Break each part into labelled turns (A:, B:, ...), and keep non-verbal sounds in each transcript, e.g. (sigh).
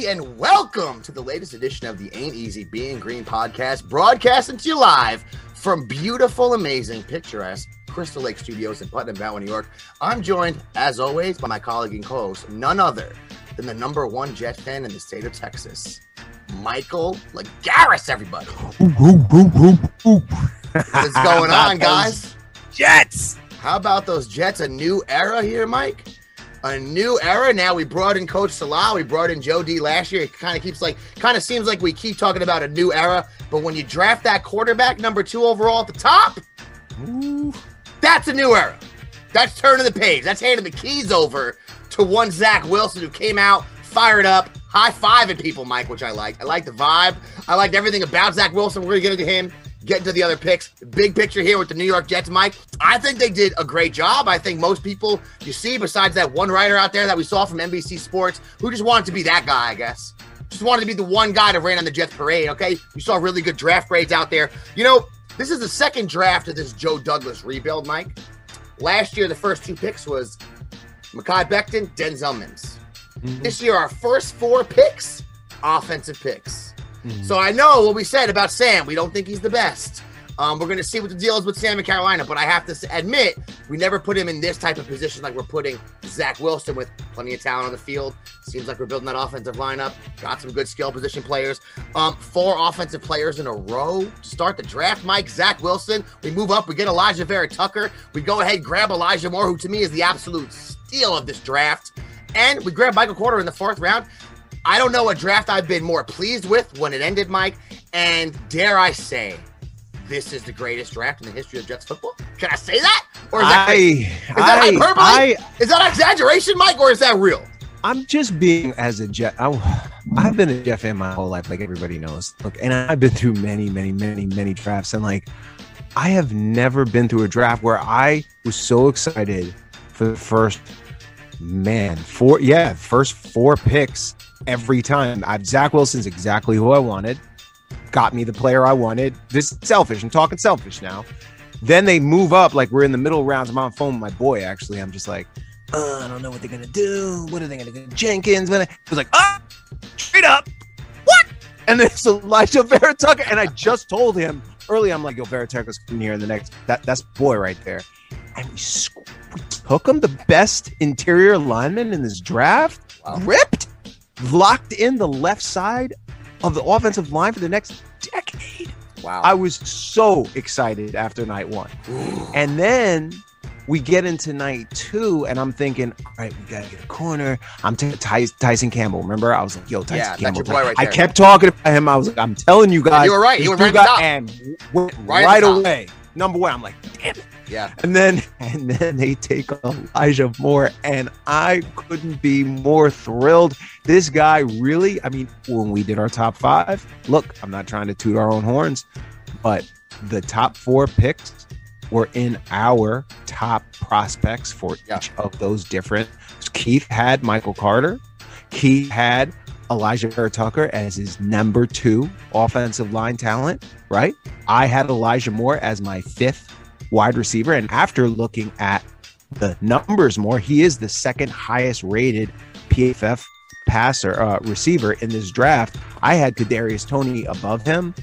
A: Everybody, and welcome to the latest edition of the Ain't Easy Being Green podcast, broadcasting to you live from beautiful, amazing, picturesque Crystal Lake Studios in Putnam Valley, New York. I'm joined, as always, by my colleague and co-host, none other than the number one Jet fan in the state of Texas, Michael Lagaris. Everybody, what's going (laughs) on, guys?
B: Jets.
A: How about those Jets? A new era here, Mike. A new era. Now we brought in Coach Saleh. We brought in Joe D last year. It kind of keeps like, kind of seems like we keep talking about a new era. But when you draft that quarterback, number two overall at the top, that's a new era. That's turning the page. That's handing the keys over to one Zach Wilson who came out fired up, high fiving people, Mike, which I like. I like the vibe. I liked everything about Zach Wilson. We're to get into him, get into the other picks. Big picture here with the New York Jets, Mike. I think they did a great job. I think most people you see, besides that one writer out there that we saw from NBC Sports, who just wanted to be that guy, I guess. Just wanted to be the one guy to ran on the Jets parade, okay? You saw really good draft grades out there. You know, this is the second draft of this Joe Douglas rebuild, Mike. Last year, the first two picks was Mekhi Becton, Denzel Mims. Mm-hmm. This year, our first four picks, offensive picks. So I know what we said about Sam. We don't think he's the best. Um, we're going to see what the deal is with Sam in Carolina, but I have to admit, we never put him in this type of position like we're putting Zach Wilson with plenty of talent on the field. Seems like we're building that offensive lineup. Got some good skill position players. Um, four offensive players in a row to start the draft. Mike, Zach Wilson. We move up. We get Alijah Vera Tucker. We go ahead grab Elijah Moore, who to me is the absolute steal of this draft. And we grab Michael Quarter in the fourth round. I don't know a draft I've been more pleased with when it ended, Mike. And dare I say, this is the greatest draft in the history of Jets football? Can I say that? Or is that.
C: I,
A: is that
C: I,
A: hyperbole?
C: I,
A: is that exaggeration, Mike, or is that real?
C: I'm just being as a Jet. I, I've been a Jet fan my whole life, like everybody knows. Look, and I've been through many, many, many, many drafts, and like, I have never been through a draft where I was so excited for the first man four, yeah, first four picks every time. I've Zach Wilson's exactly who I wanted. Got me the player I wanted. This is selfish. I'm talking selfish now. Then they move up, like we're in the middle rounds. I'm on phone with my boy. Actually, I'm just like, uh, I don't know what they're gonna do. What are they gonna do? Jenkins. But I was like, ah, straight up. What? And then it's Alijah Vera Tucker. And I just told him early, I'm like, yo, Vera Tucker's coming here in the next. That that's boy right there. And we, sc- we took him the best interior lineman in this draft. Ripped, locked in the left side of the offensive line for the next decade.
A: Wow.
C: I was so excited after night one. And then we get into night two, and I'm thinking, all right, we gotta get a corner. I'm t- Ty- Tyson Campbell. Remember, I was like, yo, Tyson
A: Yeah, that's
C: Campbell.
A: right
C: I kept talking about him. I was like, I'm telling you guys,
A: you were right. You were right
C: got- and went
A: Right
C: right,
A: the top.
C: Number one, I'm like, damn it.
A: yeah.
C: And then (laughs) and then they take Elijah Moore, and I couldn't be more thrilled. This guy really, I mean, when we did our top five, look, I'm not trying to toot our own horns, but the top four picks were in our top prospects for
A: Yeah.
C: each of those different. Keith had Michael Carter. Keith had Alijah Tucker as his number two offensive line talent, right? I had Elijah Moore as my fifth wide receiver. And after looking at the numbers more, he is the second highest rated PFF passer uh, receiver in this draft. I had Kadarius Toney above him.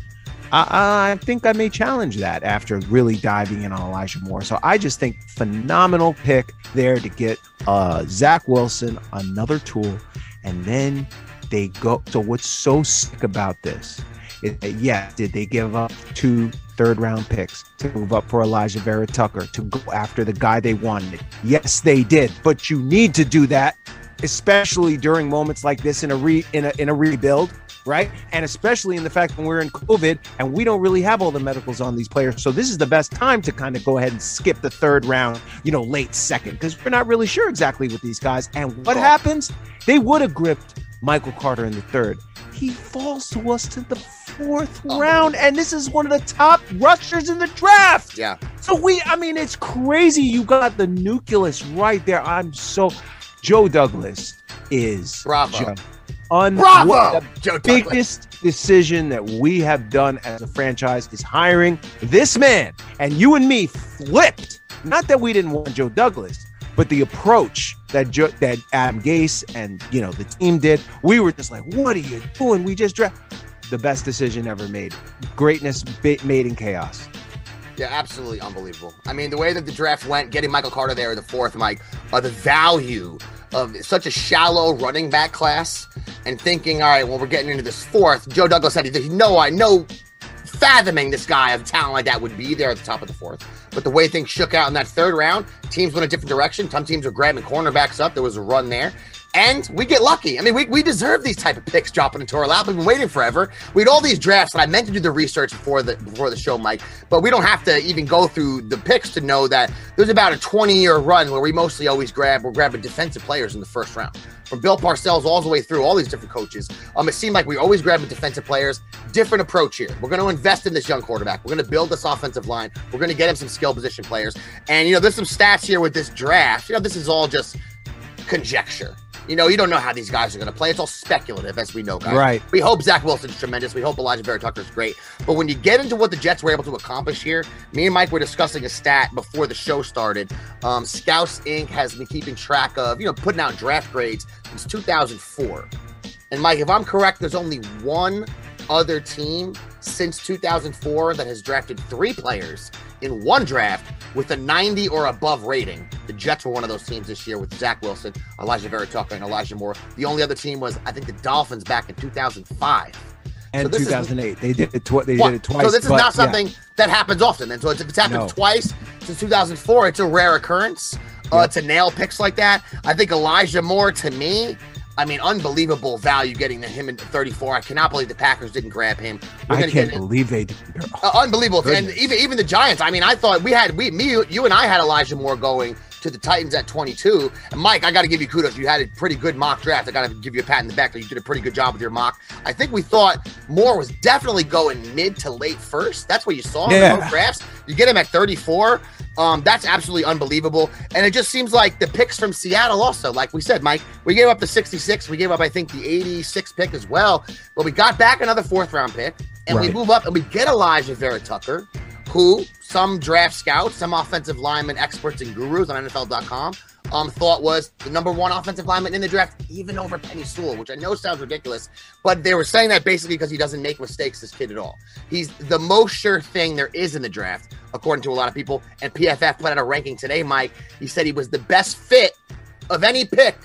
C: I, I think I may challenge that after really diving in on Elijah Moore. So I just think phenomenal pick there to get uh, Zach Wilson, another tool, and then they go. So what's so sick about this? Is that, yeah, did they give up two third round picks to move up for Alijah Vera Tucker to go after the guy they wanted. Yes, they did, but you need to do that, especially during moments like this in a re in a in a rebuild, right? And especially in the fact when we're in COVID and we don't really have all the medicals on these players. So this is the best time to kind of go ahead and skip the third round, you know, late second, because we're not really sure exactly with these guys. And what happens? They would have gripped Michael Carter in the third. He falls to us to the fourth oh. round, and this is one of the top rushers in the draft.
A: Yeah.
C: So we, I mean, it's crazy. You got the nucleus right there. I'm so. Joe Douglas is
A: Bravo.
C: Joe. Un-
A: Bravo,
C: the biggest decision that we have done as a franchise is hiring this man. And you and me flipped. Not that we didn't want Joe Douglas, but the approach that Joe, that Adam Gase and you know the team did, we were just like, "What are you doing? We just draft." The best decision ever made. Greatness made in chaos.
A: Yeah, absolutely unbelievable. I mean, the way that the draft went, getting Michael Carter there in the fourth, Mike, uh, the value of such a shallow running back class, and thinking, all right, well, we're getting into this fourth. Joe Douglas said he no, I know, fathoming this guy of talent like that would be there at the top of the fourth. But the way things shook out in that third round, teams went a different direction. Some teams were grabbing cornerbacks up. There was a run there. And we get lucky. I mean, we, we deserve these type of picks dropping into our lap. We've been waiting forever. We had all these drafts, and I meant to do the research before the before the show, Mike. But we don't have to even go through the picks to know that there's about a 20 year run where we mostly always grab we're grabbing defensive players in the first round. From Bill Parcells all the way through all these different coaches. Um, it seemed like we always grabbing defensive players. Different approach here. We're going to invest in this young quarterback. We're going to build this offensive line. We're going to get him some skill position players. And you know, there's some stats here with this draft. You know, this is all just conjecture. You know, you don't know how these guys are going to play. It's all speculative, as we know, guys.
C: Right.
A: We hope Zach Wilson's tremendous. We hope Alijah Vera Tucker's great. But when you get into what the Jets were able to accomplish here, me and Mike were discussing a stat before the show started. Um, Scouts Inc. has been keeping track of, you know, putting out draft grades since 2004. And Mike, if I'm correct, there's only one other team since 2004 that has drafted three players in one draft with a 90 or above rating. The Jets were one of those teams this year with Zach Wilson, Alijah Vera Tucker, and Elijah Moore. The only other team was, I think, the Dolphins back in 2005.
C: And
A: is-
C: 2008, they did it. Tw- they
A: What?
C: did it twice.
A: So this is
C: but,
A: not
C: yeah.
A: something that happens often. And so it's, if it's happened
C: No.
A: twice since 2004, it's a rare occurrence uh,
C: Yep.
A: to nail picks like that. I think Elijah Moore, to me, I mean, unbelievable value getting him in 34. I cannot believe the Packers didn't grab him. We're
C: I can't believe they did.
A: uh, unbelievable. And even even the Giants. I mean, I thought we had we me you and I had Elijah Moore going to the Titans at 22. And Mike, I got to give you kudos. You had a pretty good mock draft. I got to give you a pat in the back that you did a pretty good job with your mock. I think we thought Moore was definitely going mid to late first. That's what you saw in
C: Yeah.
A: the drafts. You get him at 34. Um, that's absolutely unbelievable. And it just seems like the picks from Seattle also, like we said, Mike, we gave up the 66. We gave up, I think, the 86 pick as well. But we got back another fourth round pick and we move up and we get Alijah Vera Tucker, who some draft scouts, some offensive lineman experts and gurus on NFL.com um, thought was the number one offensive lineman in the draft, even over Penei Sewell, which I know sounds ridiculous, but they were saying that basically because he doesn't make mistakes, this kid at all. He's the most sure thing there is in the draft, according to a lot of people. And PFF put out a ranking today, Mike. He said he was the best fit of any pick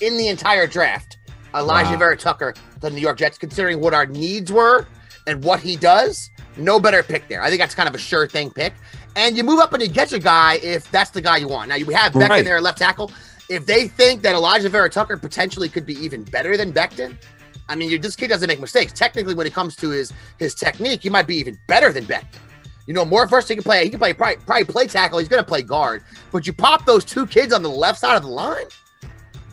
A: in the entire draft. Elijah
C: Wow.
A: Vera Tucker, the New York Jets, considering what our needs were and what he does, no better pick there. I think that's kind of a sure thing pick. And you move up and you get your guy if that's the guy you want. Now we have Becton
C: Right.
A: there at left tackle. If they think that Alijah Vera Tucker potentially could be even better than Becton, I mean, this kid doesn't make mistakes. Technically, when it comes to his his technique, he might be even better than Becton. You know, more first he can play. He can play probably, probably play tackle. He's going to play guard. But you pop those two kids on the left side of the line,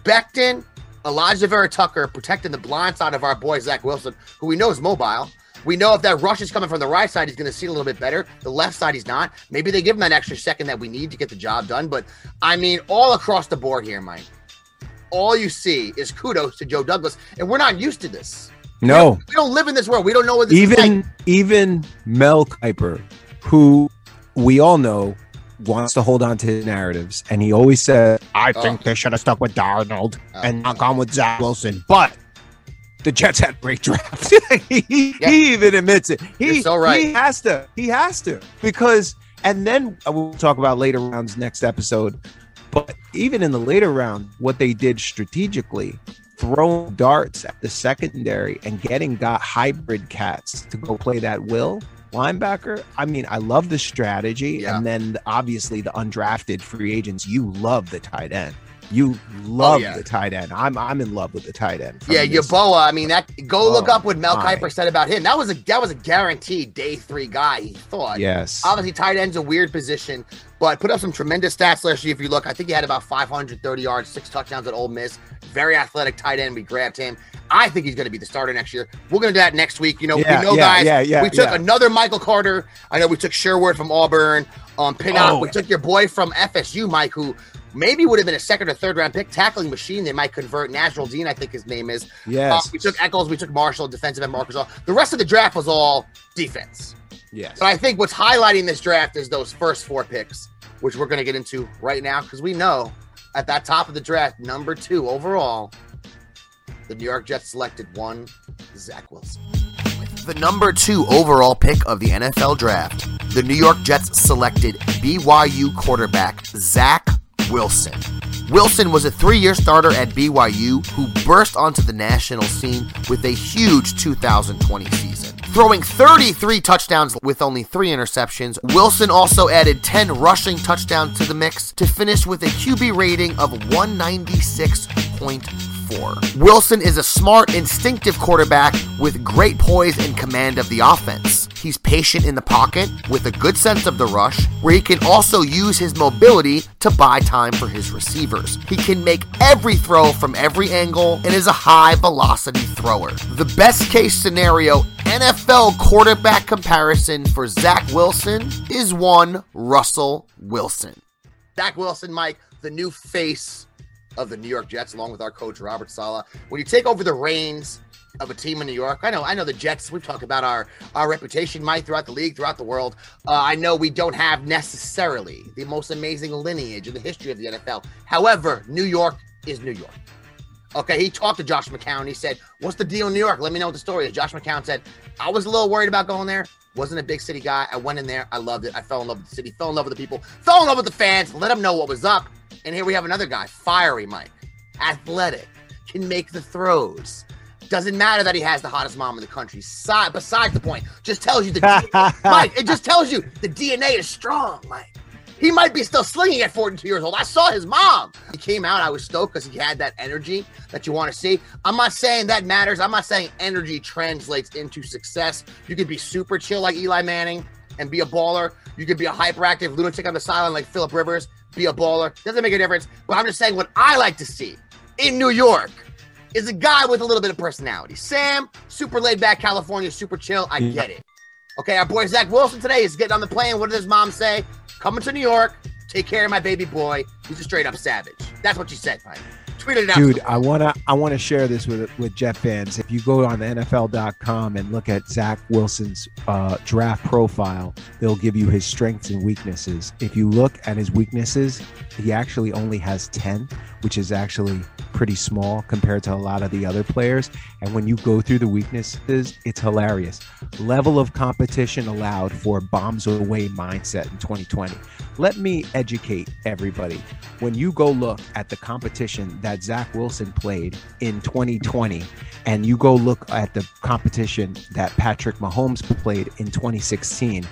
A: Becton, Alijah Vera Tucker protecting the blind side of our boy Zach Wilson, who we know is mobile. We know if that rush is coming from the right side, he's going to see a little bit better. The left side, he's not. Maybe they give him that extra second that we need to get the job done. But I mean, all across the board here, Mike, all you see is kudos to Joe Douglas, and we're not used to this.
C: No,
A: We don't live in this world. We don't know what this is like.
C: even even Mel Kiper, who we all know wants to hold on to his narratives, and he always said, "I oh. think they should have stuck with Darnold
A: Oh.
C: and not gone with Zach Wilson." But the Jets had great draft. (laughs) he,
A: Yeah.
C: he even admits it. He,
A: so right.
C: He has to. He has to because, and then we'll talk about later rounds next episode. But even in the later round, what they did strategically, throwing darts at the secondary and getting got hybrid cats to go play that will linebacker, I mean, I love the strategy,
A: Yeah.
C: and then obviously the undrafted free agents. You love the tight end. You love
A: Oh, yeah.
C: the tight end. I'm I'm in love with the tight end. from
A: Yeah, Yeboah. I mean, that go look
C: Oh,
A: up what Mel
C: my.
A: Kiper said about him. That was a that was a guaranteed day three guy. He thought.
C: Yes.
A: Obviously, tight end's a weird position, but put up some tremendous stats last year. If you look, I think he had about 530 yards, six touchdowns at Ole Miss. Very athletic tight end. We grabbed him. I think he's going to be the starter next year. We're going to do that next week. You know,
C: Yeah,
A: we know,
C: yeah,
A: guys.
C: yeah, yeah,
A: we took
C: yeah.
A: another Michael Carter. I know we took Sherwood from Auburn. Um, Pinnock.
C: Oh.
A: We took your boy from FSU, Mike, who maybe would have been a second or third round pick, tackling machine. They might convert. Nasirildeen, I think his name is.
C: yes.
A: Uh, we took Echols, we took Marshall, defensive end Marcus. All the rest of the draft was all defense.
C: yes.
A: But I think what's highlighting this draft is those first four picks, which we're going to get into right now because we know at that top of the draft, number two overall, the New York Jets selected one Zach Wilson. The number two overall pick of the NFL draft, the New York Jets selected BYU quarterback Zach Wilson. Wilson was a three year starter at BYU who burst onto the national scene with a huge 2020 season. Throwing 33 touchdowns with only three interceptions, Wilson also added 10 rushing touchdowns to the mix to finish with a QB rating of 196.4. Wilson is a smart, instinctive quarterback with great poise and command of the offense. He's patient in the pocket with a good sense of the rush, where he can also use his mobility to buy time for his receivers. He can make every throw from every angle and is a high velocity thrower. The best case scenario NFL quarterback comparison for Zach Wilson is one Russell Wilson. Zach Wilson, Mike, the new face of the New York Jets, along with our coach Robert Saleh. When you take over the reins of a team in New York, I know, I know the Jets. We've talked about our our reputation, Mike, throughout the league, throughout the world. Uh, I know we don't have necessarily the most amazing lineage in the history of the NFL. However, New York is New York. Okay, he talked to Josh McCown. He said, "What's the deal in New York? Let me know what the story is." Josh McCown said, "I was a little worried about going there. Wasn't a big city guy. I went in there. I loved it. I fell in love with the city. Fell in love with the people. Fell in love with the fans. Let them know what was up. And here we have another guy, fiery Mike, athletic, can make the throws. Doesn't matter that he has the hottest mom in the country. Side, besides the point, just tells you the (laughs) Mike. It just tells you the DNA is strong, Mike. He might be still slinging at 42 years old. I saw his mom. He came out. I was stoked because he had that energy that you want to see. I'm not saying that matters. I'm not saying energy translates into success. You could be super chill like Eli Manning and be a baller. You could be a hyperactive lunatic on the sideline like Philip Rivers, be a baller. Doesn't make a difference. But I'm just saying what I like to see in New York is a guy with a little bit of personality. Sam, super laid back, California, super chill. I get it. Okay, our boy Zach Wilson today is getting on the plane. What did his mom say? Coming to New York, take care of my baby boy. He's a straight up savage. That's what she said, Mike. Tweeted it out.
C: Dude, I wanna I wanna share this with with Jet fans. If you go on the NFL.com and look at Zach Wilson's uh, draft profile, they'll give you his strengths and weaknesses. If you look at his weaknesses, he actually only has ten, which is actually pretty small compared to a lot of the other players. And when you go through the weaknesses, it's hilarious. Level of competition allowed for bombs away mindset in 2020. Let me educate everybody. When you go look at the competition that Zach Wilson played in 2020, and you go look at the competition that Patrick Mahomes played in 2016,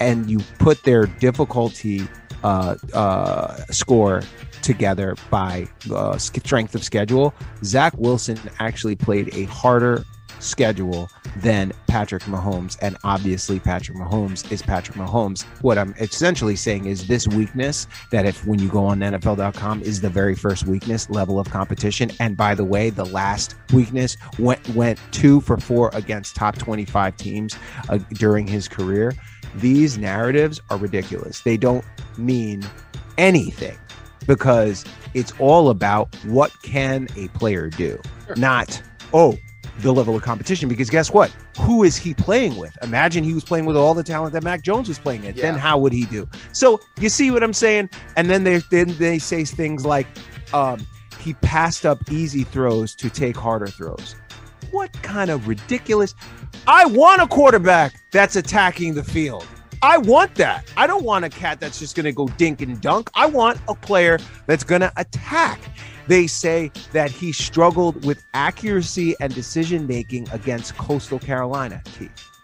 C: and you put their difficulty uh, uh, score together by uh, strength of schedule, Zach Wilson actually played a harder schedule than Patrick Mahomes. And obviously, Patrick Mahomes is Patrick Mahomes. What I'm essentially saying is this weakness that if when you go on NFL.com is the very first weakness level of competition. And by the way, the last weakness went went two for four against top 25 teams uh, during his career. These narratives are ridiculous. They don't mean anything because it's all about what can a player do, not oh the level of competition. Because guess what? Who is he playing with? Imagine he was playing with all the talent that Mac Jones was playing at. Then how would he do? So you see what I'm saying? And then they then they say things like, um, he passed up easy throws to take harder throws. What kind of ridiculous? I want a quarterback that's attacking the field. I want that. I don't want a cat that's just going to go dink and dunk. I want a player that's going to attack. They say that he struggled with accuracy and decision making against Coastal Carolina. Keith.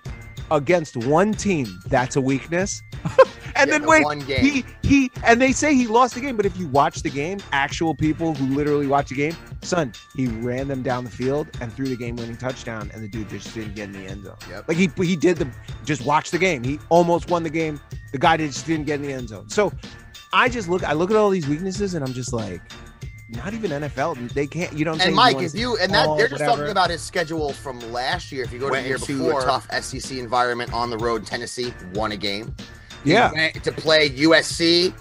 C: Against one team, that's a weakness. (laughs) and
A: Yeah,
C: then
A: the
C: wait,
A: one game.
C: he he and they say he lost the game, but if you watch the game, actual people who literally watch the game, son, he ran them down the field and threw the game-winning touchdown, and the dude just didn't get in the end zone.
A: Yep.
C: Like he he did the just watch the game. He almost won the game. The guy just didn't get in the end zone. So I just look, I look at all these weaknesses, and I'm just like, not even NFL. They can't. You know what I'm
A: And
C: saying?
A: Mike,
C: wanna
A: if you and that
C: oh,
A: they're just
C: whatever.
A: talking about his schedule from last year. If you go to
D: Went
A: the year
D: into
A: before,
D: a
A: tough SEC environment on the road, Tennessee won a game.
C: Yeah,
A: to play USC.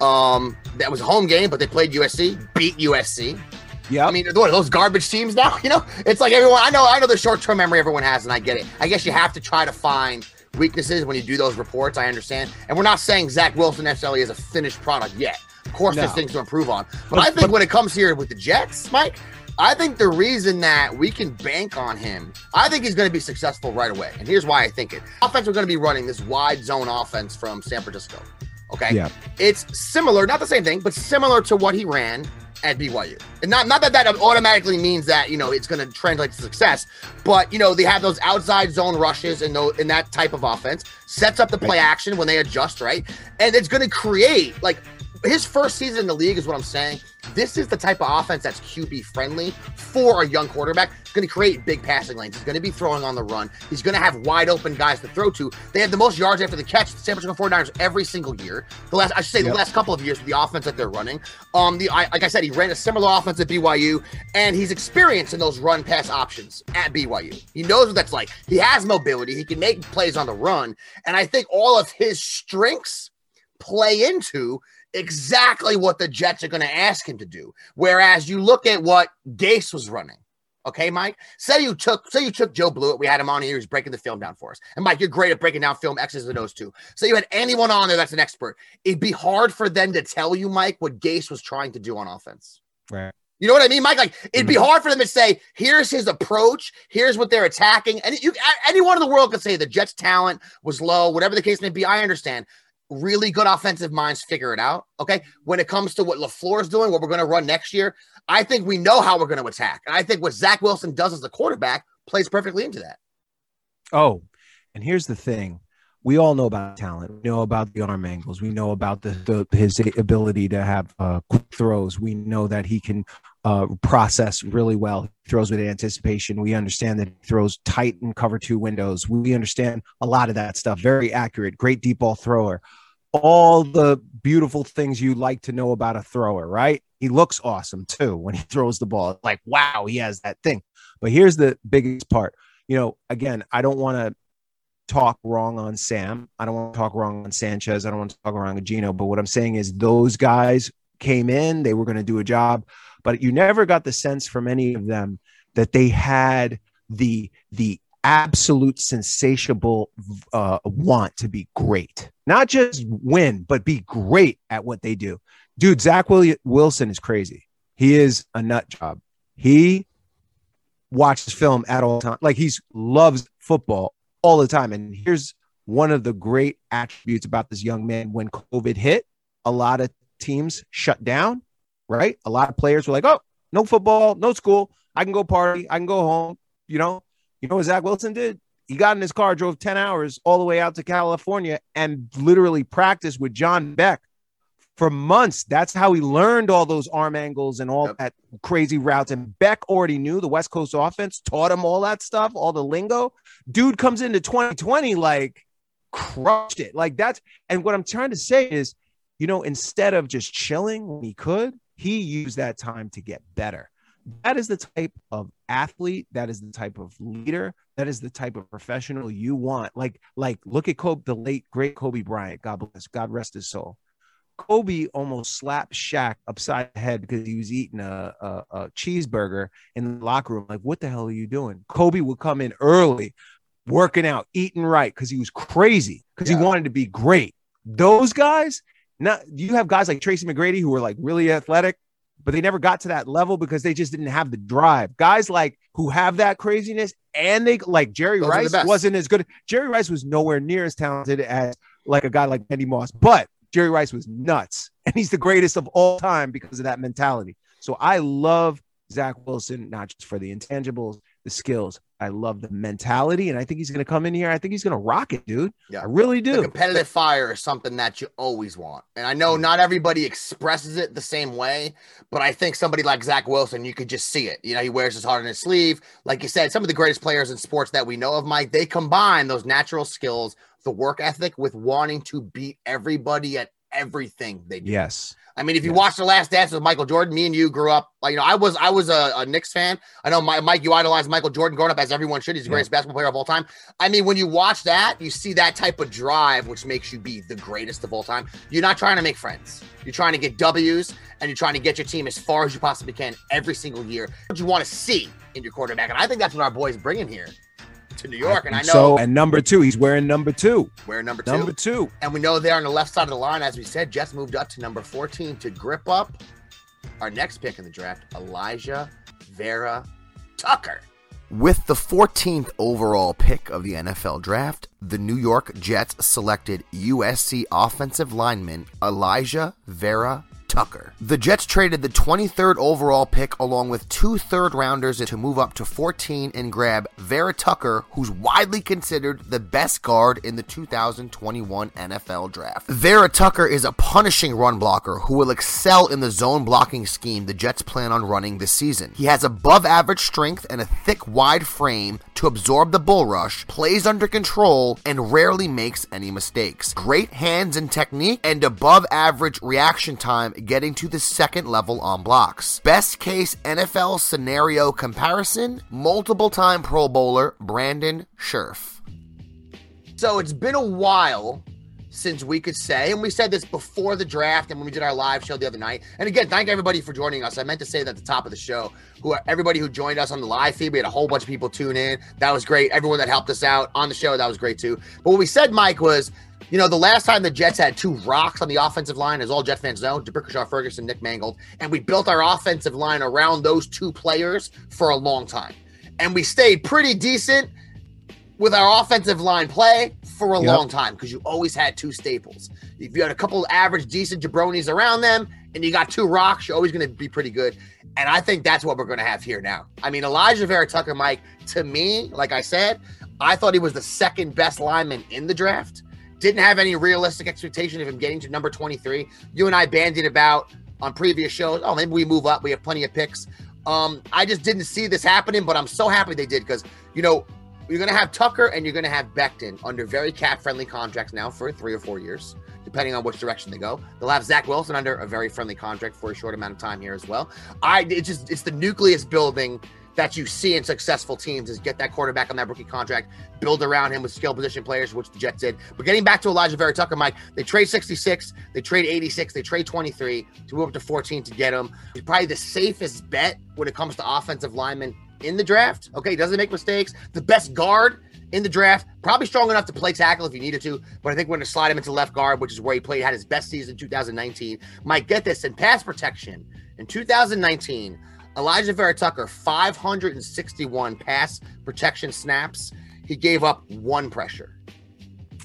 A: Um, that was a home game, but they played USC, beat USC.
C: yeah.
A: I mean, what are those garbage teams now? (laughs) You know, it's like everyone. I know, I know the short-term memory everyone has, and I get it. I guess you have to try to find weaknesses when you do those reports. I understand, and we're not saying Zach Wilson necessarily is a finished product yet. Of course, there's things to improve on, but,
C: But-
A: I think
C: but-
A: when it comes here with the Jets, Mike, I think the reason that we can bank on him, I think he's going to be successful right away. And here's why I think it. Offense, we're going to be running this wide zone offense from San Francisco. Okay.
C: Yeah.
A: It's similar, not the same thing, but similar to what he ran at BYU. And not not that that automatically means that, you know, it's going to translate to success, but you know, they have those outside zone rushes and those in that type of offense, sets up the play action when they adjust, right? And it's going to create like his first season in the league is what I'm saying. This is the type of offense that's QB friendly for a young quarterback. It's going to create big passing lanes. He's going to be throwing on the run. He's going to have wide open guys to throw to. They have the most yards after the catch, the San Francisco 49ers, every single year. The last, I should say, the last couple of years the offense that they're running. Um, the I, like I said, he ran a similar offense at BYU, and he's experienced in those run pass options at BYU. He knows what that's like. He has mobility. He can make plays on the run, and I think all of his strengths play into exactly what the Jets are going to ask him to do. Whereas you look at what Gase was running. Okay, Mike. Say you took say you took Joe Blewett. We had him on here. He was breaking the film down for us. And Mike, you're great at breaking down film X's and O's too. So you had anyone on there that's an expert. It'd be hard for them to tell you, Mike, what Gase was trying to do on offense.
C: Right.
A: You know what I mean, Mike? Like it'd be mm-hmm. hard for them to say, "Here's his approach. Here's what they're attacking." And you, anyone in the world could say the Jets' talent was low, whatever the case may be. I understand. Really good offensive minds figure it out. Okay. When it comes to what LaFleur is doing, what we're going to run next year, I think we know how we're going to attack. And I think what Zach Wilson does as a quarterback plays perfectly into that.
C: Oh, and here's the thing. We all know about talent. We know about the arm angles. We know about the, the his ability to have uh, quick throws. We know that he can uh, process really well. He throws with anticipation. We understand that he throws tight and cover two windows. We understand a lot of that stuff. Very accurate. Great deep ball thrower. All the beautiful things you like to know about a thrower, right? He looks awesome too when he (laughs) throws the ball. Like, wow, he has that thing. But here's the biggest part you know, again, I don't want to talk wrong on Sam. I don't want to talk wrong on Sanchez. I don't want to talk wrong on Gino. But what I'm saying is those guys came in, they were going to do a job, but you never got the sense from any of them that they had the the absolute sensational uh, want to be great, not just win, but be great at what they do. Dude, Zach Wilson is crazy. He is a nut job. He watches film at all time. Like he's loves football all the time. And here's one of the great attributes about this young man. When COVID hit, a lot of teams shut down, right? A lot of players were like, oh, no football, no school. I can go party. I can go home. You know, you know what Zach Wilson did? He got in his car, drove 10 hours all the way out to California and literally practiced with John Beck for months. That's how he learned all those arm angles and all
A: Yep.
C: that crazy routes. And Beck already knew the West Coast offense, taught him all that stuff, all the lingo. Dude comes into 2020 like crushed it. Like that's and what I'm trying to say is, you know, instead of just chilling when he could, he used that time to get better. That is the type of athlete, that is the type of leader, that is the type of professional you want. Like, like look at Kobe, the late great Kobe Bryant. God bless, God rest his soul. Kobe almost slapped Shaq upside the head because he was eating a, a, a cheeseburger in the locker room. Like, what the hell are you doing? Kobe would come in early, working out, eating right because he was crazy because
A: Yeah.
C: he wanted to be great. Those guys, not you have guys like Tracy McGrady who were like really athletic, but they never got to that level because they just didn't have the drive. Guys like who have that craziness and they like Jerry
A: Those
C: Rice wasn't as good. Jerry Rice was nowhere near as talented as like a guy like Randy Moss, but Jerry Rice was nuts (laughs) and he's the greatest of all time because of that mentality. So I love Zach Wilson, not just for the intangibles, the skills. I love the mentality, and I think he's going to come in here. I think he's going to rock it, dude.
A: Yeah.
C: I really
A: The
C: do.
A: competitive fire is something that you always want. And I know mm. not everybody expresses it the same way, but I think somebody like Zach Wilson, you could just see it. You know, he wears his heart on his sleeve. Like you said, some of the greatest players in sports that we know of, Mike, they combine those natural skills, the work ethic, with wanting to beat everybody at everything they do.
C: Yes.
A: I mean, if you
C: Yes.
A: watch The Last Dance with Michael Jordan, me and you grew up. Like, you know, I was I was a, a Knicks fan. I know, my, Mike, you idolized Michael Jordan growing up, as everyone should. He's the
C: Yeah.
A: greatest basketball player of all time. I mean, when you watch that, you see that type of drive, which makes you be the greatest of all time. You're not trying to make friends. You're trying to get W's, and you're trying to get your team as far as you possibly can every single year. What you want to see in your quarterback, and I think that's what our boys bringing here to New York. And I know
C: So, and number two, he's wearing number two.
A: we're number two.
C: Number two.
A: And we know there on the left side of the line, as we said, Jets moved up to number 14 to grip up our next pick in the draft, Alijah Vera Tucker. With the 14th overall pick of the NFL draft, the New York Jets selected USC offensive lineman Alijah Vera Tucker. The Jets traded the 23rd overall pick along with two third rounders to move up to 14 and grab Vera Tucker, who's widely considered the best guard in the 2021 NFL draft. Vera Tucker is a punishing run blocker who will excel in the zone blocking scheme the Jets plan on running this season. He has above average strength and a thick, wide frame to absorb the bull rush, plays under control, and rarely makes any mistakes. Great hands and technique, and above average reaction time getting to the second level on blocks. Best case NFL scenario comparison multiple time Pro Bowler Brandon Scherff. So it's been a while since we could say, and we said this before the draft and when we did our live show the other night. And again, thank everybody for joining us. I meant to say that at the top of the show, who everybody who joined us on the live feed, we had a whole bunch of people tune in. That was great. Everyone that helped us out on the show, that was great too. But what we said, Mike, was you know, the last time the Jets had two rocks on the offensive line, as all Jet fans know, D'Brickashaw Ferguson, Nick Mangold, and we built our offensive line around those two players for a long time. And we stayed pretty decent with our offensive line play for a
C: Yep.
A: long time because you always had two staples. If you had a couple average, decent jabronis around them and you got two rocks, you're always going to be pretty good. And I think that's what we're going to have here now. I mean, Alijah Vera Tucker, Mike, to me, like I said, I thought he was the second best lineman in the draft. Didn't have any realistic expectation of him getting to number 23. You and I bandied about on previous shows. Oh, maybe we move up. We have plenty of picks. Um, I just didn't see this happening, but I'm so happy they did because, you know, you're going to have Tucker and you're going to have Becton under very cap friendly contracts now for three or four years, depending on which direction they go. They'll have Zach Wilson under a very friendly contract for a short amount of time here as well. I it's just it's the nucleus building that you see in successful teams is get that quarterback on that rookie contract, build around him with skill position players, which the Jets did. But getting back to Alijah Vera Tucker, Mike, they trade 66, they trade 86, they trade 23 to move up to 14 to get him. He's probably the safest bet when it comes to offensive linemen in the draft. Okay, doesn't make mistakes. The best guard in the draft, probably strong enough to play tackle if you needed to. But I think we're going to slide him into left guard, which is where he played, had his best season in 2019. Mike, get this in pass protection in 2019. Alijah Vera Tucker, 561 pass protection snaps. He gave up one pressure.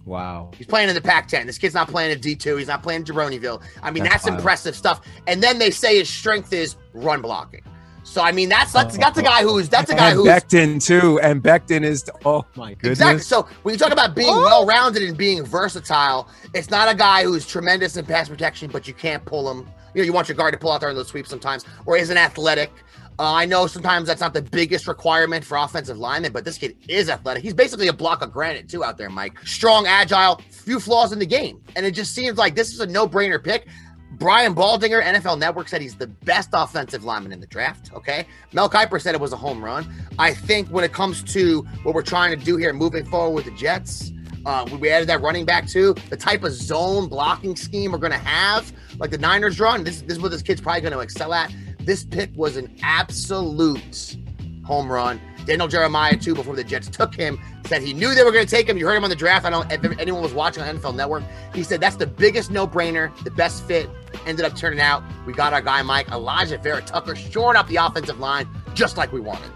C: Wow.
A: He's playing in the Pac 10. This kid's not playing at D2. He's not playing Jaroniville. I mean,
C: That's
A: that's, impressive stuff. And then they say his strength is run blocking. So, I mean, that's that's, that's a guy who's that's a guy
C: and
A: who's
C: Becton too, and Becton is oh my goodness.
A: Exactly. So when you talk about being well rounded and being versatile, it's not a guy who's tremendous in pass protection, but you can't pull him. You know, you want your guard to pull out there in those sweeps sometimes, or isn't athletic. Uh, I know sometimes that's not the biggest requirement for offensive linemen, but this kid is athletic. He's basically a block of granite too out there, Mike. Strong, agile, few flaws in the game, and it just seems like this is a no-brainer pick. Brian Baldinger, NFL Network, said he's the best offensive lineman in the draft. Okay. Mel Kiper said it was a home run. I think when it comes to what we're trying to do here, moving forward with the Jets, uh, we added that running back too. The type of zone blocking scheme we're going to have, like the Niners run, this, this is what this kid's probably going to excel at. This pick was an absolute home run. Daniel Jeremiah, too, before the Jets took him, said he knew they were going to take him. You heard him on the draft. I don't know if anyone was watching on NFL Network. He said that's the biggest no brainer, the best fit. Ended up turning out. We got our guy, Mike Alijah Vera Tucker, shoring up the offensive line just like we wanted.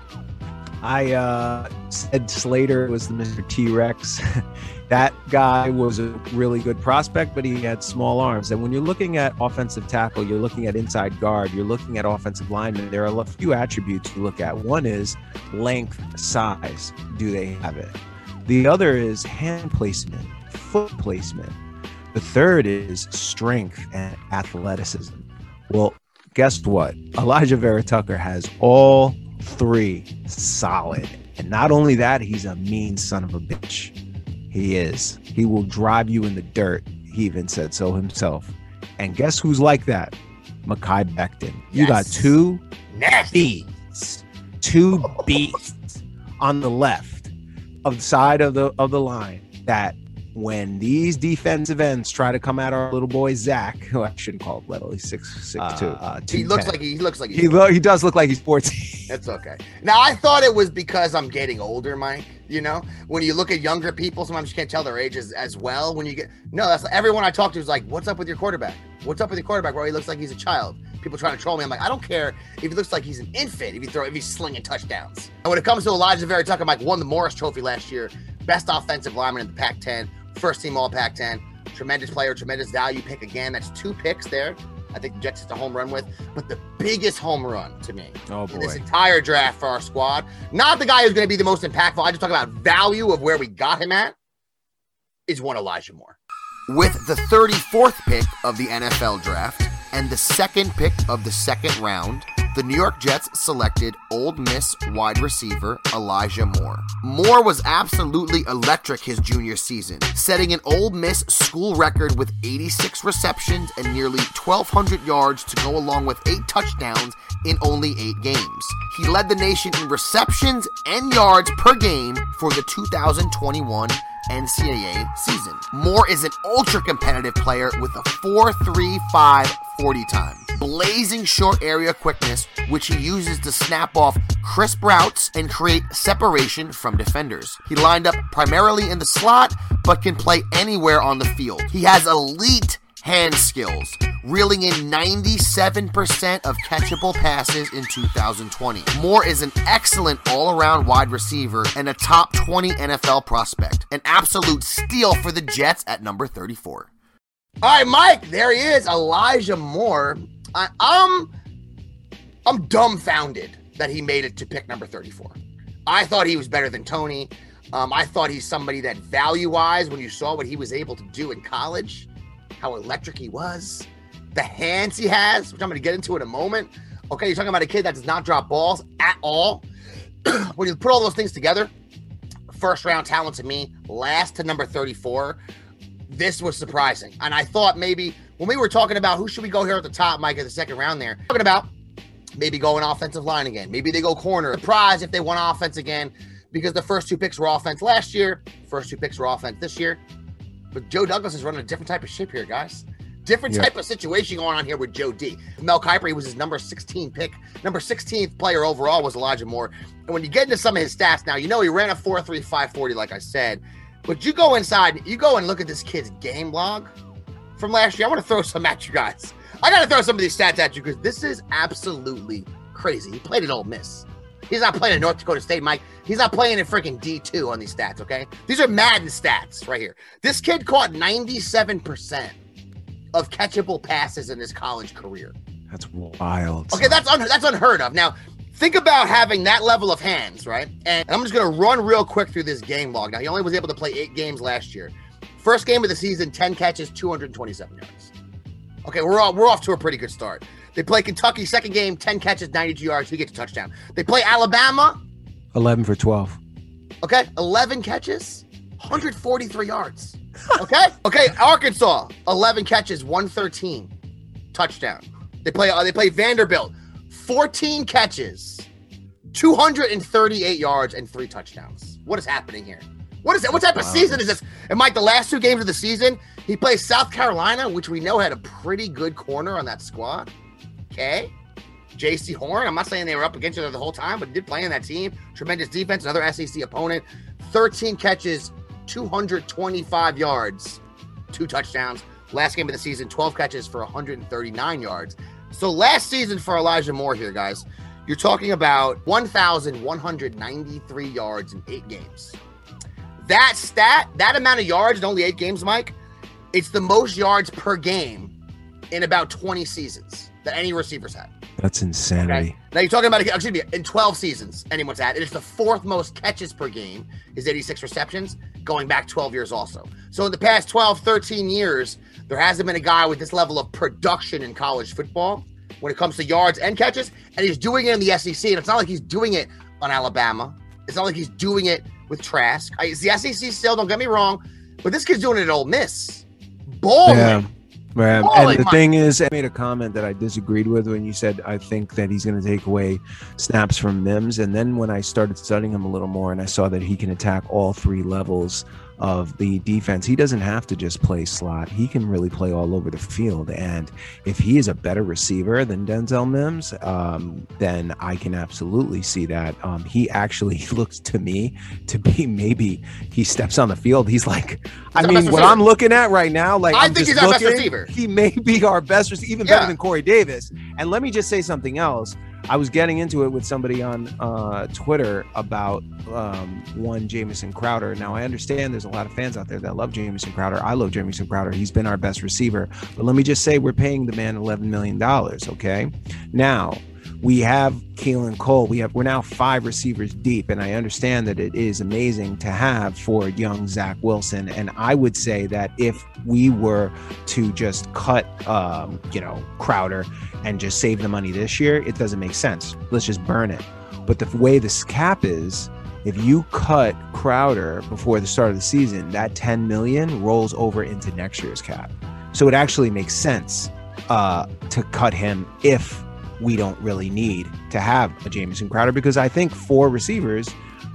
C: I uh, said Slater was the Mr. T Rex. That guy was a really good prospect, but he had small arms. And when you're looking at offensive tackle, you're looking at inside guard, you're looking at offensive lineman, there are a few attributes you look at. One is length, size. Do they have it? The other is hand placement, foot placement. The third is strength and athleticism. Well, guess what? Alijah Vera Tucker has all three solid. And not only that, he's a mean son of a bitch. He is. He will drive you in the dirt. He even said so himself. And guess who's like that? Mekhi Becton. You got two
A: Nasty.
C: beasts, two beasts on the left of the side of the of the line that when these defensive ends try to come at our little boy Zach, who I shouldn't call him little, he's six six two. Uh,
A: He looks
C: 210.
A: like he, he looks like
C: he lo- he does look like he's 14.
A: That's okay. Now I thought it was because I'm getting older, Mike. You know, when you look at younger people, sometimes you can't tell their ages as well. When you get no, that's everyone I talk to is like, "What's up with your quarterback? What's up with your quarterback? Bro, he looks like he's a child." People trying to troll me. I'm like, I don't care if he looks like he's an infant. If he throw, if he's slinging touchdowns. And when it comes to Alijah Vera Tucker, Mike won the Morris Trophy last year, best offensive lineman in the Pac-10, first team All Pac-10, tremendous player, tremendous value pick again. That's two picks there. I think the Jets hit a home run with, but the biggest home run to me
C: Oh
A: in this entire draft for our squad. Not the guy who's going to be the most impactful. I just talk about value of where we got him at. Is one Elijah Moore. With the 34th pick of the NFL draft and the second pick of the second round, the New York Jets selected Ole Miss wide receiver Elijah Moore. Moore was absolutely electric his junior season, setting an Ole Miss school record with 86 receptions and nearly 1,200 yards to go along with eight touchdowns in only eight games. He led the nation in receptions and yards per game for the 2021 NCAA season. Moore is an ultra competitive player with a 4.35 40 time, blazing short area quickness, which he uses to snap off crisp routes and create separation from defenders. He lined up primarily in the slot, but can play anywhere on the field. He has elite hand skills, reeling in 97% of catchable passes in 2020. Moore is an excellent all around wide receiver and a top 20 NFL prospect. An absolute steal for the Jets at number 34. All right, Mike, there he is, Elijah Moore. I, I'm, I'm dumbfounded that he made it to pick number 34. I thought he was better than Toney. Um, I thought he's somebody that value wise, when you saw what he was able to do in college, how electric he was, the hands he has, which I'm going to get into in a moment. Okay, you're talking about a kid that does not drop balls at all. (clears throat) when you put all those things together, first round talent to me, last to number 34, this was surprising. And I thought maybe when we were talking about who should we go here at the top, Mike, at the second round there, talking about maybe going offensive line again. Maybe they go corner. Surprise if they want offense again because the first two picks were offense last year, first two picks were offense this year. But Joe Douglas is running a different type of ship here, guys. Different
C: Yeah.
A: type of situation going on here with Joe D. Mel Kiper, he was his number 16 pick. Number 16th player overall was Elijah Moore. And when you get into some of his stats now, you know he ran a 4.3, 540, like I said. But you go inside, you go and look at this kid's game log from last year. I want to throw some at you guys. I got to throw some of these stats at you because this is absolutely crazy. He played at Ole Miss. He's not playing at North Dakota State, Mike. He's not playing in freaking D2 on these stats, okay? These are Madden stats right here. This kid caught 97% of catchable passes in his college career.
C: That's wild.
A: Okay, that's un- that's unheard of. Now, think about having that level of hands, right? And I'm just gonna run real quick through this game log. Now, he only was able to play eight games last year. First game of the season, 10 catches, 227 yards. Okay, we're all, we're off to a pretty good start. They play Kentucky, second game, 10 catches, 92 yards. He gets a touchdown. They play Alabama,
C: 11 for 12.
A: okay, 11 catches, 143 yards. Okay, okay, Arkansas, 11 catches, 113 touchdown. They play uh, they play Vanderbilt, 14 catches, 238 yards and three touchdowns. What is happening here? What is that? What type of season is this? And Mike, the last two games of the season, he plays South Carolina, which we know had a pretty good corner on that squad. Okay. Jaycee Horn. I'm not saying they were up against each other the whole time, but did play in that team. Tremendous defense, another SEC opponent. 13 catches, 225 yards, two touchdowns. Last game of the season, 12 catches for 139 yards. So last season for Elijah Moore here, guys, You're talking about 1,193 yards in eight games. That stat, that amount of yards in only eight games, Mike, it's the most yards per game in about 20 seasons that any receivers had.
C: That's insanity.
A: Okay. Now you're talking about excuse me in 12 seasons anyone's had. It is the fourth most catches per game. Is 86 receptions going back 12 years also. So in the past 12, 13 years, there hasn't been a guy with this level of production in college football when it comes to yards and catches, and he's doing it in the SEC. And it's not like he's doing it on Alabama. It's not like he's doing it with Trask. I, it's the SEC still. Don't get me wrong, but this kid's doing it at Ole Miss. Balling.
C: Yeah. Right.
A: Holy
C: and the
A: my-
C: thing is, I made a comment that I disagreed with when you said I think that he's going to take away snaps from Mims. And then when I started studying him a little more and I saw that he can attack all three levels of the defense, he doesn't have to just play slot. He can really play all over the field. And if he is a better receiver than Denzel Mims, um, then I can absolutely see that. Um, he actually (laughs) looks to me to be maybe he steps on the field. He's like, I mean, what
A: receiver.
C: I'm looking at right now, like
A: I
C: I'm
A: think he's our best receiver.
C: He may be our best receiver, even
A: Yeah.
C: better than Corey Davis. And let me just say something else. I was getting into it with somebody on uh, Twitter about um, one Jamison Crowder. Now I understand there's a lot of fans out there that love Jamison Crowder. I love Jamison Crowder. He's been our best receiver. But let me just say we're paying the man 11 million dollars. Okay, now we have Keelan Cole. We have we're now five receivers deep, and I understand that it is amazing to have for young Zach Wilson. And I would say that if we were to just cut, um, you know, Crowder and just save the money this year, it doesn't make sense. Let's just burn it. But the way this cap is, if you cut Crowder before the start of the season, that 10 million rolls over into next year's cap. So it actually makes sense uh, to cut him if we don't really need to have a Jamison Crowder because I think four receivers,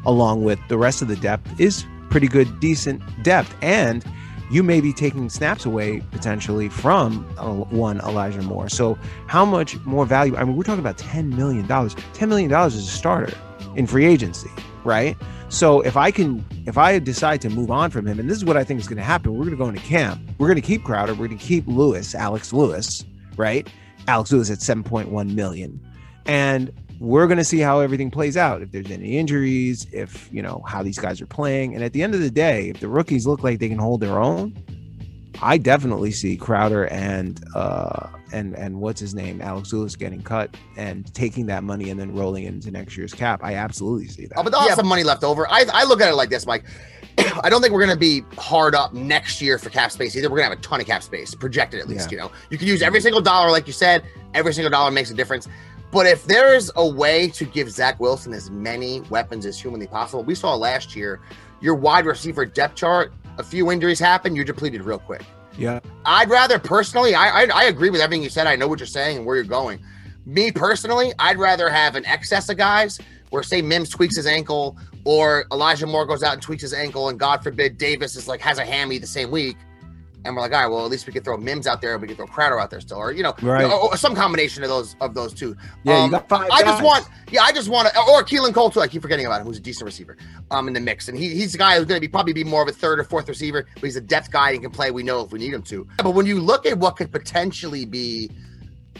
C: along with the rest of the depth, is pretty good, decent depth. And you may be taking snaps away potentially from one Elijah Moore. So how much more value? I mean, we're talking about ten million dollars. Ten million dollars is a starter in free agency, right? So if I can, if I decide to move on from him, and this is what I think is going to happen, we're going to go into camp. We're going to keep Crowder. We're going to keep Lewis, Alex Lewis, right? Alex Lewis at seven point one million, and we're going to see how everything plays out. If there's any injuries, if you know how these guys are playing, and at the end of the day, if the rookies look like they can hold their own, I definitely see Crowder and uh and and what's his name, Alex Lewis getting cut and taking that money and then rolling into next year's cap. I absolutely see that.
A: Oh, but they'll have some money left over. I, I look at it like this, Mike. (clears throat) I don't think we're going to be hard up next year for cap space either. We're going to have a ton of cap space, projected at least.
C: Yeah.
A: You know, you can use every mm-hmm. single dollar, like you said. Every single dollar makes a difference. But if there is a way to give Zach Wilson as many weapons as humanly possible, we saw last year your wide receiver depth chart. A few injuries happen, you're depleted real quick.
C: yeah,
A: I'd rather personally, I, I I agree with everything you said. I know what you're saying and where you're going. Me personally, I'd rather have an excess of guys where say Mims tweaks his ankle or Elijah Moore goes out and tweaks his ankle, and God forbid Davis is like has a hammy the same week. And we're like, all right, well, at least we could throw Mims out there, and we could throw Crowder out there still, or you know,
C: Right.
A: or, or some combination of those of those two.
C: yeah.
A: Um,
C: you got five.
A: I just want, yeah, I just want to, or Keelan Cole too. I keep forgetting about him, who's a decent receiver, um, in the mix, and he, he's a guy who's going to be probably be more of a third or fourth receiver, but he's a depth guy and can play. We know if we need him to. But when you look at what could potentially be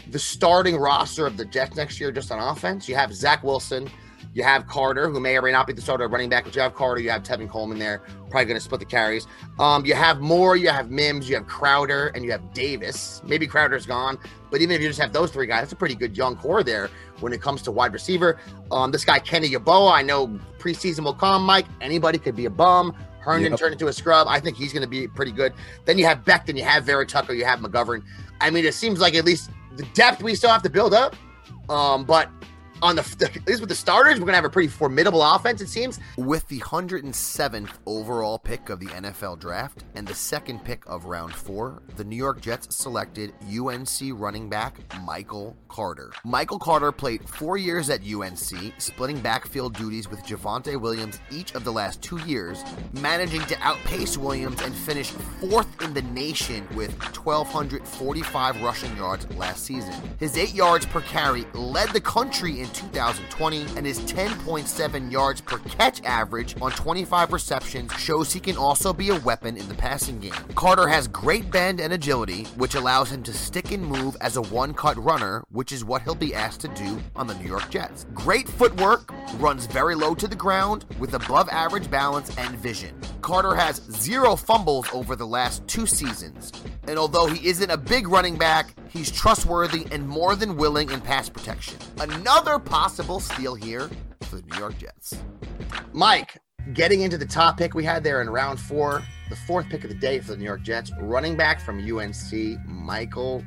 A: the starting roster of the Jets next year, just on offense, you have Zach Wilson, you have Carter, who may or may not be the starter running back, but you have Carter, you have Tevin Coleman there, probably going to split the carries. Um, you have Moore, you have Mims, you have Crowder, and you have Davis. Maybe Crowder's gone, but even if you just have those three guys, that's a pretty good young core there when it comes to wide receiver. Um, this guy Kenny Yeboah, I know preseason will come, Mike. Anybody could be a bum. Herndon
C: Yep.
A: turned into a scrub. I think he's going to be pretty good. Then you have Becton, you have Vera Tucker, you have McGovern. I mean, it seems like at least the depth we still have to build up. Um, but on the (laughs) at least with the starters, we're gonna have a pretty formidable offense. It seems. With the 107th overall pick of the NFL draft and the second pick of round four, the New York Jets selected UNC running back Michael Carter. Michael Carter played four years at UNC, splitting backfield duties with Javonte Williams each of the last two years, managing to outpace Williams and finish fourth in the nation with 1,245 rushing yards last season. His eight yards per carry led the country in 2020, and his 10.7 yards per catch average on 25 receptions shows he can also be a weapon in the passing game. Carter has great bend and agility, which allows him to stick and move as a one cut runner, which is what he'll be asked to do on the New York Jets. Great footwork, runs very low to the ground with above average balance and vision. Carter has zero fumbles over the last two seasons, and although he isn't a big running back, he's trustworthy and more than willing in pass protection. Another possible steal here for the New York Jets. Mike, getting into the top pick we had there in round four, the fourth pick of the day for the New York Jets, running back from UNC, Michael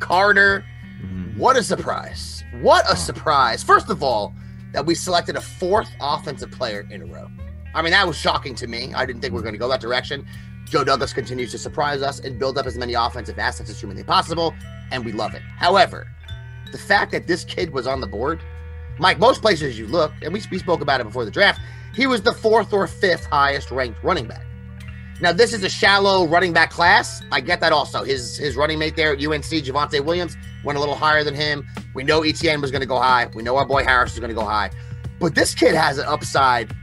A: Carter. Mm-hmm. What a surprise. What a surprise. First of all, that we selected a fourth offensive player in a row. I mean, that was shocking to me. I didn't think we were going to go that direction. Joe Douglas continues to surprise us and build up as many offensive assets as humanly possible, and we love it. However, the fact that this kid was on the board, Mike, most places you look, and we, we spoke about it before the draft, he was the fourth or fifth highest ranked running back. Now, this is a shallow running back class. I get that also. His his running mate there at UNC, Javonte Williams, went a little higher than him. We know ETN was going to go high. We know our boy Harris is going to go high. But this kid has an upside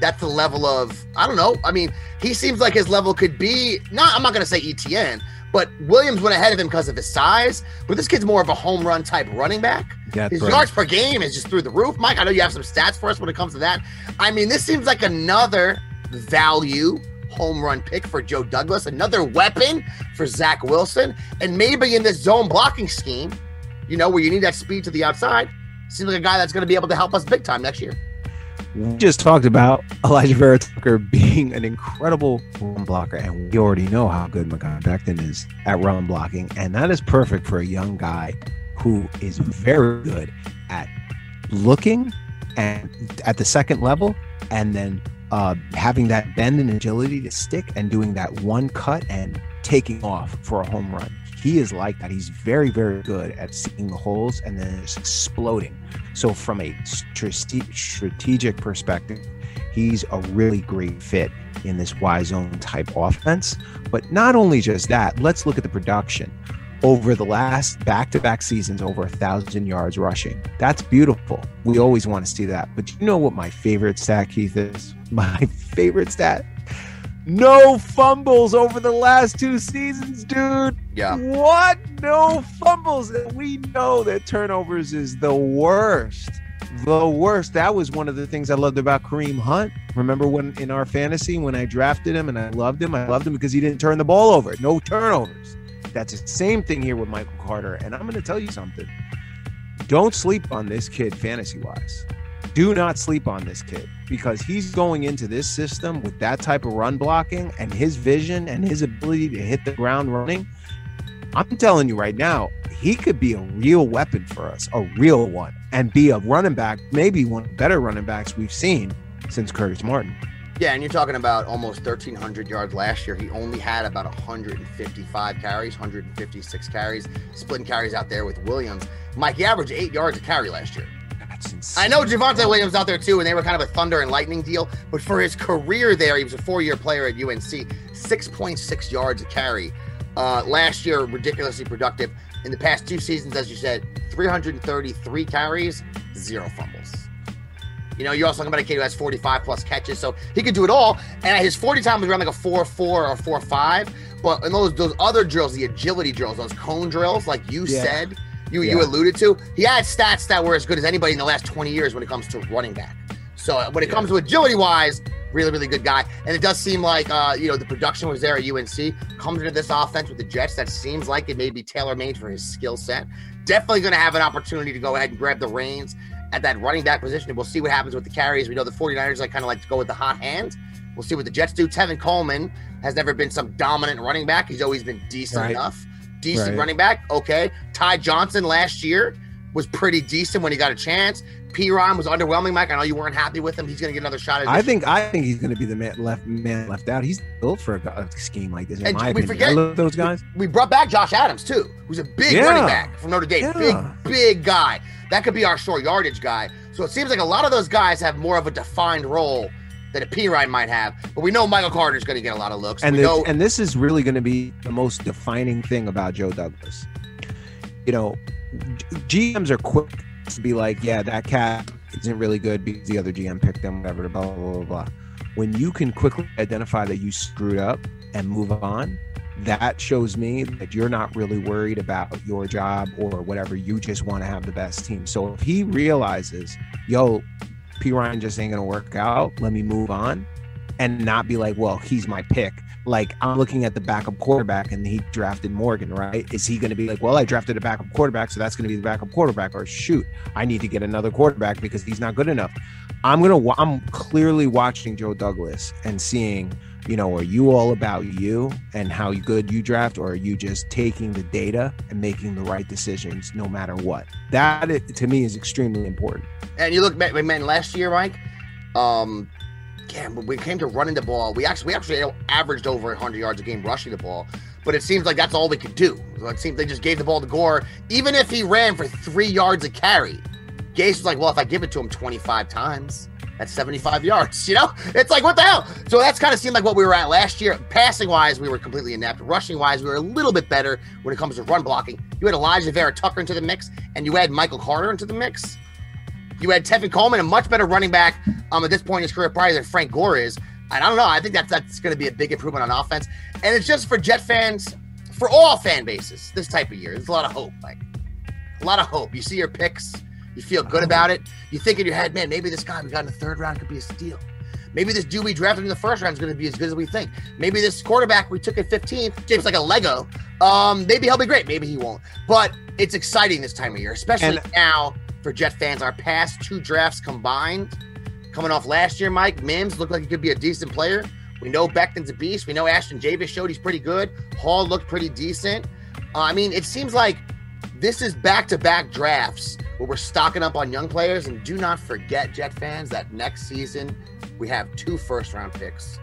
A: that's the level of, I don't know. I mean, he seems like his level could be, not, I'm not going to say ETN, but Williams went ahead of him because of his size. But this kid's more of a home run type running back.
C: Yeah,
A: His
C: bro.
A: yards per game is just through the roof. Mike, I know you have some stats for us when it comes to that. I mean, this seems like another value home run pick for Joe Douglas, another weapon for Zach Wilson, and maybe in this zone blocking scheme, you know, where you need that speed to the outside, seems like a guy that's going to be able to help us big time next year.
C: We just talked about Alijah Vera Tucker being an incredible run blocker, and we already know how good Mekhi Becton is at run blocking, and that is perfect for a young guy who is very good at looking and at the second level, and then uh, having that bend and agility to stick and doing that one cut and taking off for a home run. He is like that. He's very, very good at seeing the holes and then just exploding. So, from a strategic perspective, he's a really great fit in this wide zone type offense. But not only just that, let's look at the production. Over the last back to back seasons, over a thousand yards rushing. That's beautiful. We always want to see that. But you know what my favorite stat, Keith, is? (laughs) My favorite stat no fumbles over the last two seasons, dude.
A: Yeah.
C: What? No fumbles. We know that turnovers is the worst. The worst. That was one of the things I loved about Kareem Hunt. Remember when in our fantasy, when I drafted him and I loved him, I loved him because he didn't turn the ball over. No turnovers. That's the same thing here with Michael Carter. And I'm going to tell you something. Don't sleep on this kid fantasy wise. Do not sleep on this kid because he's going into this system with that type of run blocking and his vision and his ability to hit the ground running. I'm telling you right now, he could be a real weapon for us, a real one, and be a running back, maybe one of the better running backs we've seen since Curtis Martin.
A: Yeah, and you're talking about almost 1,300 yards last year. He only had about 155 carries, 156 carries, splitting carries out there with Williams. Mike, he averaged eight yards a carry last year.
C: That's insane.
A: I know Javonte Williams out there too, and they were kind of a thunder and lightning deal. But for his career there, he was a four-year player at UNC, 6.6 yards a carry. Uh, last year, ridiculously productive. In the past two seasons, as you said, 333 carries, zero fumbles. You know, you're also talking about a kid who has 45 plus catches, so he could do it all. And his 40 time was around like a 4 4 or 4 5. But in those those other drills, the agility drills, those cone drills, like you
C: Yeah.
A: said, you you alluded to, he had stats that were as good as anybody in the last 20 years when it comes to running back. So uh, when it
C: Yeah.
A: comes to agility wise, really, really good guy. And it does seem like uh, you know, the production was there at UNC. Comes into this offense with the Jets that seems like it may be tailor made for his skill set. Definitely gonna have an opportunity to go ahead and grab the reins at that running back position. And we'll see what happens with the carries. We know the 49ers like kind of like to go with the hot hand. We'll see what the Jets do. Tevin Coleman has never been some dominant running back. He's always been decent
C: Right.
A: enough. Decent
C: Right.
A: running back. Okay. Ty Johnson last year was pretty decent when he got a chance. Perine was underwhelming, Mike. I know you weren't happy with him. He's going to get another shot at
C: I think I think he's going to be the man left man left out. He's built for a, a scheme like this. In
A: And
C: my
A: we
C: opinion,
A: forget-
C: I love those guys.
A: we brought back Josh Adams too, who's a big
C: Yeah.
A: running back from Notre Dame.
C: Yeah.
A: Big, big guy. That could be our short yardage guy. So it seems like a lot of those guys have more of a defined role that a Perine might have. But we know Michael Carter's going to get a lot of looks.
C: and the-
A: know
C: and this is really going to be the most defining thing about Joe Douglas. You know, GMs are quick to be like, yeah, that cat isn't really good because the other GM picked them, whatever, blah, blah, blah, blah. When you can quickly identify that you screwed up and move on, that shows me that you're not really worried about your job or whatever. You just want to have the best team. So if he realizes, yo, Perine just ain't to work out, let me move on and not be like, well, he's my pick. Like I'm looking at the backup quarterback and he drafted Morgan, right? Is he to be like, well, I drafted a backup quarterback, so that's to be the backup quarterback, or shoot, I need to get another quarterback because he's not good enough. I'm gonna, I'm clearly watching Joe Douglas and seeing, you know, are you all about you and how good you draft, or are you just taking the data and making the right decisions no matter what? That to me is extremely important.
A: And you look man, last year, Mike, um, yeah, when we came to running the ball, we actually we actually averaged over 100 yards a game rushing the ball. But it seems like that's all we could do. It seems they just gave the ball to Gore, even if he ran for three yards a carry. Gase was like, well, if I give it to him 25 times, that's 75 yards. (laughs) You know, it's like what the hell. So that's kind of seemed like what we were at last year. Passing wise, we were completely inept. Rushing wise, we were a little bit better when it comes to run blocking. You had Alijah Vera Tucker into the mix, and you had Michael Carter into the mix. You had Tevin Coleman, a much better running back um, at this point in his career, probably than Frank Gore is. And I don't know. I think that's that's going to be a big improvement on offense. And it's just for Jet fans, for all fan bases, this type of year. There's a lot of hope, like a lot of hope. You see your picks, you feel good about it. You think in your head, man, maybe this guy we got in the third round could be a steal. Maybe this dude we drafted in the first round is going to be as good as we think. Maybe this quarterback we took at 15th, James like a Lego. Um, maybe he'll be great. Maybe he won't. But it's exciting this time of year, especially
C: And-
A: now for Jet fans. Our past two drafts combined, coming off last year, Mike Mims looked like he could be a decent player. We know Becton's a beast. We know Ashtyn Davis showed he's pretty good. Hall looked pretty decent. Uh, I mean, it seems like this is back-to-back drafts we're stocking up on young players. And do not forget, Jet fans, that next season we have two first-round picks,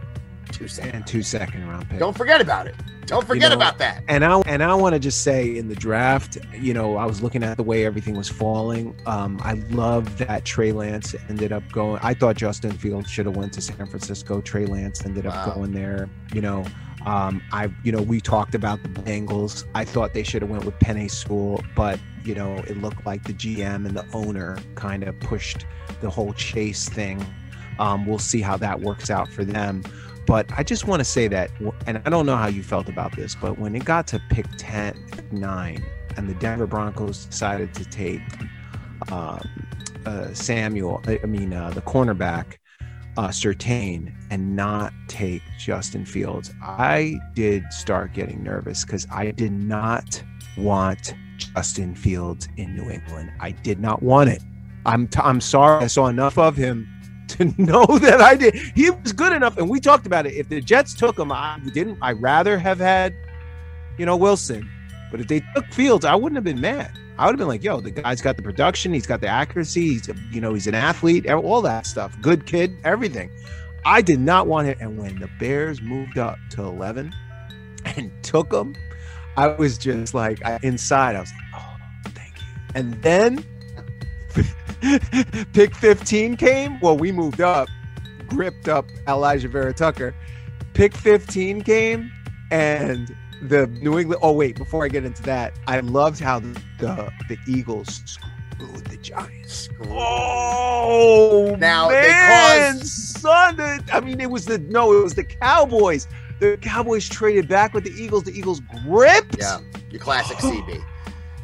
A: two second.
C: And two second round picks.
A: Don't forget about it. Don't forget
C: know,
A: about that.
C: And I and I want to just say in the draft, you know, I was looking at the way everything was falling. Um, I love that Trey Lance ended up going. I thought Justin Fields should have went to San Francisco. Trey Lance ended up
A: Wow.
C: going there. You know, um, I you know we talked about the Bengals. I thought they should have went with Penei Sewell, but you know it looked like the GM and the owner kind of pushed the whole Chase thing. Um, we'll see how that works out for them. But I just want to say that, and I don't know how you felt about this, but when it got to pick 10, 9, and the Denver Broncos decided to take uh, uh, Samuel, I I mean, uh, the cornerback, uh, Surtain, and not take Justin Fields, I did start getting nervous because I did not want Justin Fields in New England. I did not want it. I'm, t- I'm sorry. I saw enough of him (laughs) to know that I did. He was good enough, and we talked about it. If the Jets took him, I didn't. I rather have had, you know, Wilson. But if they took Fields, I wouldn't have been mad. I would have been like, "Yo, the guy's got the production. He's got the accuracy. He's, a, you know, he's an athlete. All that stuff. Good kid. Everything." I did not want it. And when the Bears moved up to eleven and (laughs) took him, I was just like, I, inside, I was like, "Oh, thank you." And then (laughs) pick 15 came. Well, we moved up, gripped up Alijah Vera Tucker. Pick 15 came, and the New England. Oh wait, before I get into that, I loved how the the, the Eagles screwed the Giants. Oh
A: Now,
C: man,
A: because-
C: son, the- I mean, it was the no, it was the Cowboys. The Cowboys traded back with the Eagles. The Eagles gripped.
A: Yeah, your classic (gasps) CB.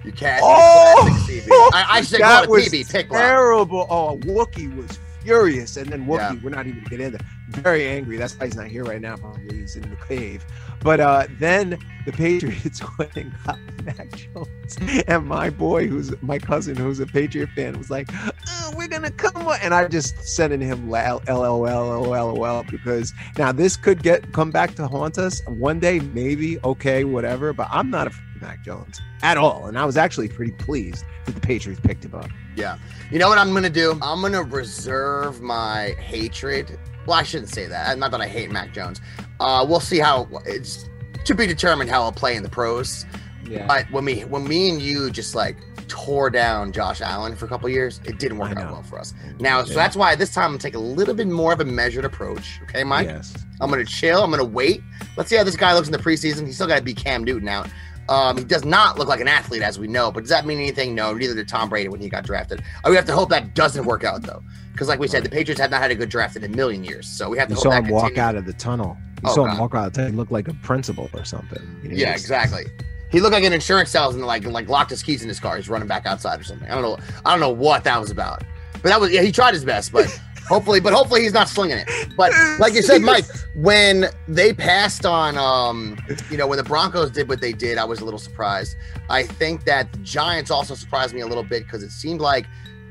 A: You can't.
C: Oh!
A: classic CB. (laughs) I, I should call
C: That
A: it
C: was
A: PB. Pick
C: terrible. Oh, Wookie was furious, and then Wookie,
A: Yeah.
C: we're not even gonna get into. Very angry. That's why he's not here right now. Probably he's in the cave. But uh, then the Patriots (laughs) went and got Mac Jones, and my boy, who's my cousin, who's a Patriot fan, was like, "Oh, "We're gonna come," on." and I just sending him lol, lol, lol, because now this could get come back to haunt us one day, maybe. Okay, whatever. But I'm not a Mac Jones at all, and I was actually pretty pleased that the Patriots picked him up.
A: Yeah. You know what I'm gonna do? I'm gonna reserve my hatred. Well, I shouldn't say that. Not that I hate Mac Jones. Uh, we'll see how it's to be determined how I'll play in the pros.
C: Yeah.
A: But when we when me and you just like tore down Josh Allen for a couple years, it didn't work out well for us. Now, so
C: Yeah.
A: that's why this time I'm gonna take a little bit more of a measured approach. Okay, Mike?
C: Yes.
A: I'm gonna chill. I'm gonna wait. Let's see how this guy looks in the preseason. He's still got to be Cam Newton out. Um, he does not look like an athlete, as we know. But does that mean anything? No. Neither did Tom Brady when he got drafted. We have to hope that doesn't work out though, because like we said, the Patriots have not had a good draft in a million years. So we have to
C: You
A: hope
C: saw
A: that
C: him walk out of the tunnel. You
A: Oh,
C: saw
A: God.
C: him walk out of the tunnel. He looked like a principal or something. You know,
A: Yeah, exactly. He looked like an insurance salesman, like like locked his keys in his car. He's running back outside or something. I don't know. I don't know what that was about. But that was yeah. He tried his best, but (laughs) hopefully, but hopefully he's not slinging it. But like you said, (laughs) Mike, when they passed on, um, you know, when the Broncos did what they did, I was a little surprised. I think that the Giants also surprised me a little bit because it seemed like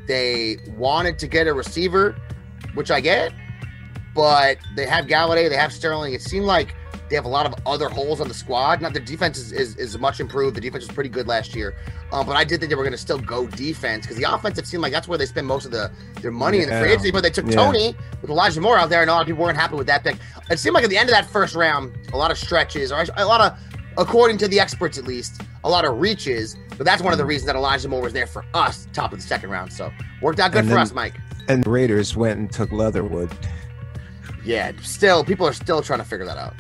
A: they wanted to get a receiver, which I get, but they have Golladay, they have Sterling. It seemed like they have a lot of other holes on the squad. Now the defense is, is, is much improved. The defense was pretty good last year, um, but I did think they were going to still go defense because the offense it seemed like that's where they spend most of the their money in the free agency. But they took
C: Yeah.
A: Toney with Elijah Moore out there, and a lot of people weren't happy with that pick. It seemed like at the end of that first round, a lot of stretches, or a lot of, according to the experts at least, a lot of reaches. But that's one of the reasons that Elijah Moore was there for us, top of the second round. So worked out good
C: And
A: for
C: then-
A: us, Mike.
C: And the Raiders went and took Leatherwood.
A: Yeah, still, people are still trying to figure that out.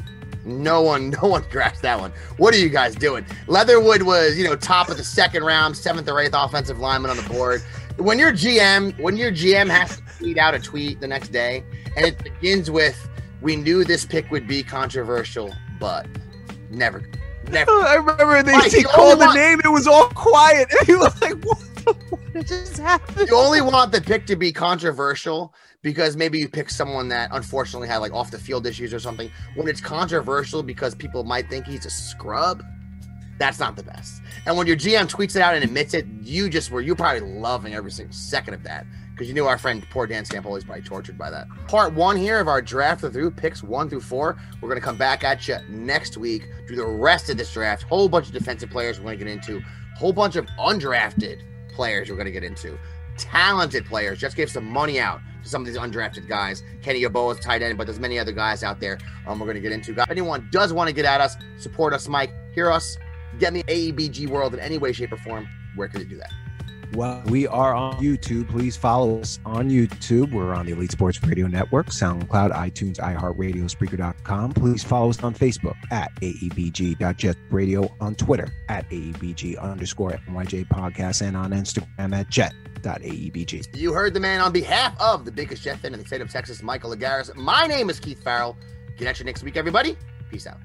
A: No one, (laughs) no one grasped that one. What are you guys doing? Leatherwood was, you know, top of the second round, seventh or eighth offensive lineman on the board. When your GM, when your GM has to tweet out a tweet the next day, and it begins with, "We knew this pick would be controversial, but never, never." (laughs)
C: I remember they
A: Mike, (laughs)
C: he called the
A: want-
C: name. It was all quiet. (laughs) And he was like, "What the what just happened?"
A: you only want the pick to be controversial because maybe you pick someone that unfortunately had like off the field issues or something. When it's controversial because people might think he's a scrub, that's not the best. And when your GM tweets it out and admits it, you just were you probably loving every single second of that because you knew our friend poor Dan Stampoli is probably tortured by that. Part one here of our draft through picks one through four. We're gonna come back at you next week do the rest of this draft. Whole bunch of defensive players we're gonna get into. Whole bunch of undrafted players we're gonna get into talented players. Just gave some money out to some of these undrafted guys. Kenny Yeboah is tight end, but there's many other guys out there um, we're going to get into. If anyone does want to get at us, support us, Mike, hear us, get the AEBG world in any way, shape, or form, where can they do that?
C: Well, we are on YouTube. Please follow us on YouTube. We're on the Elite Sports Radio Network, SoundCloud, iTunes, iHeartRadio, Spreaker.com. Please follow us on Facebook at AEBG.JetRadio, on Twitter at AEBG underscore NYJ Podcast, and on Instagram at Jet.AEBG.
A: You heard the man on behalf of the biggest Jet fan in the state of Texas, Michael Lagaris. My name is Keith Farrell. Get at you next week, everybody. Peace out.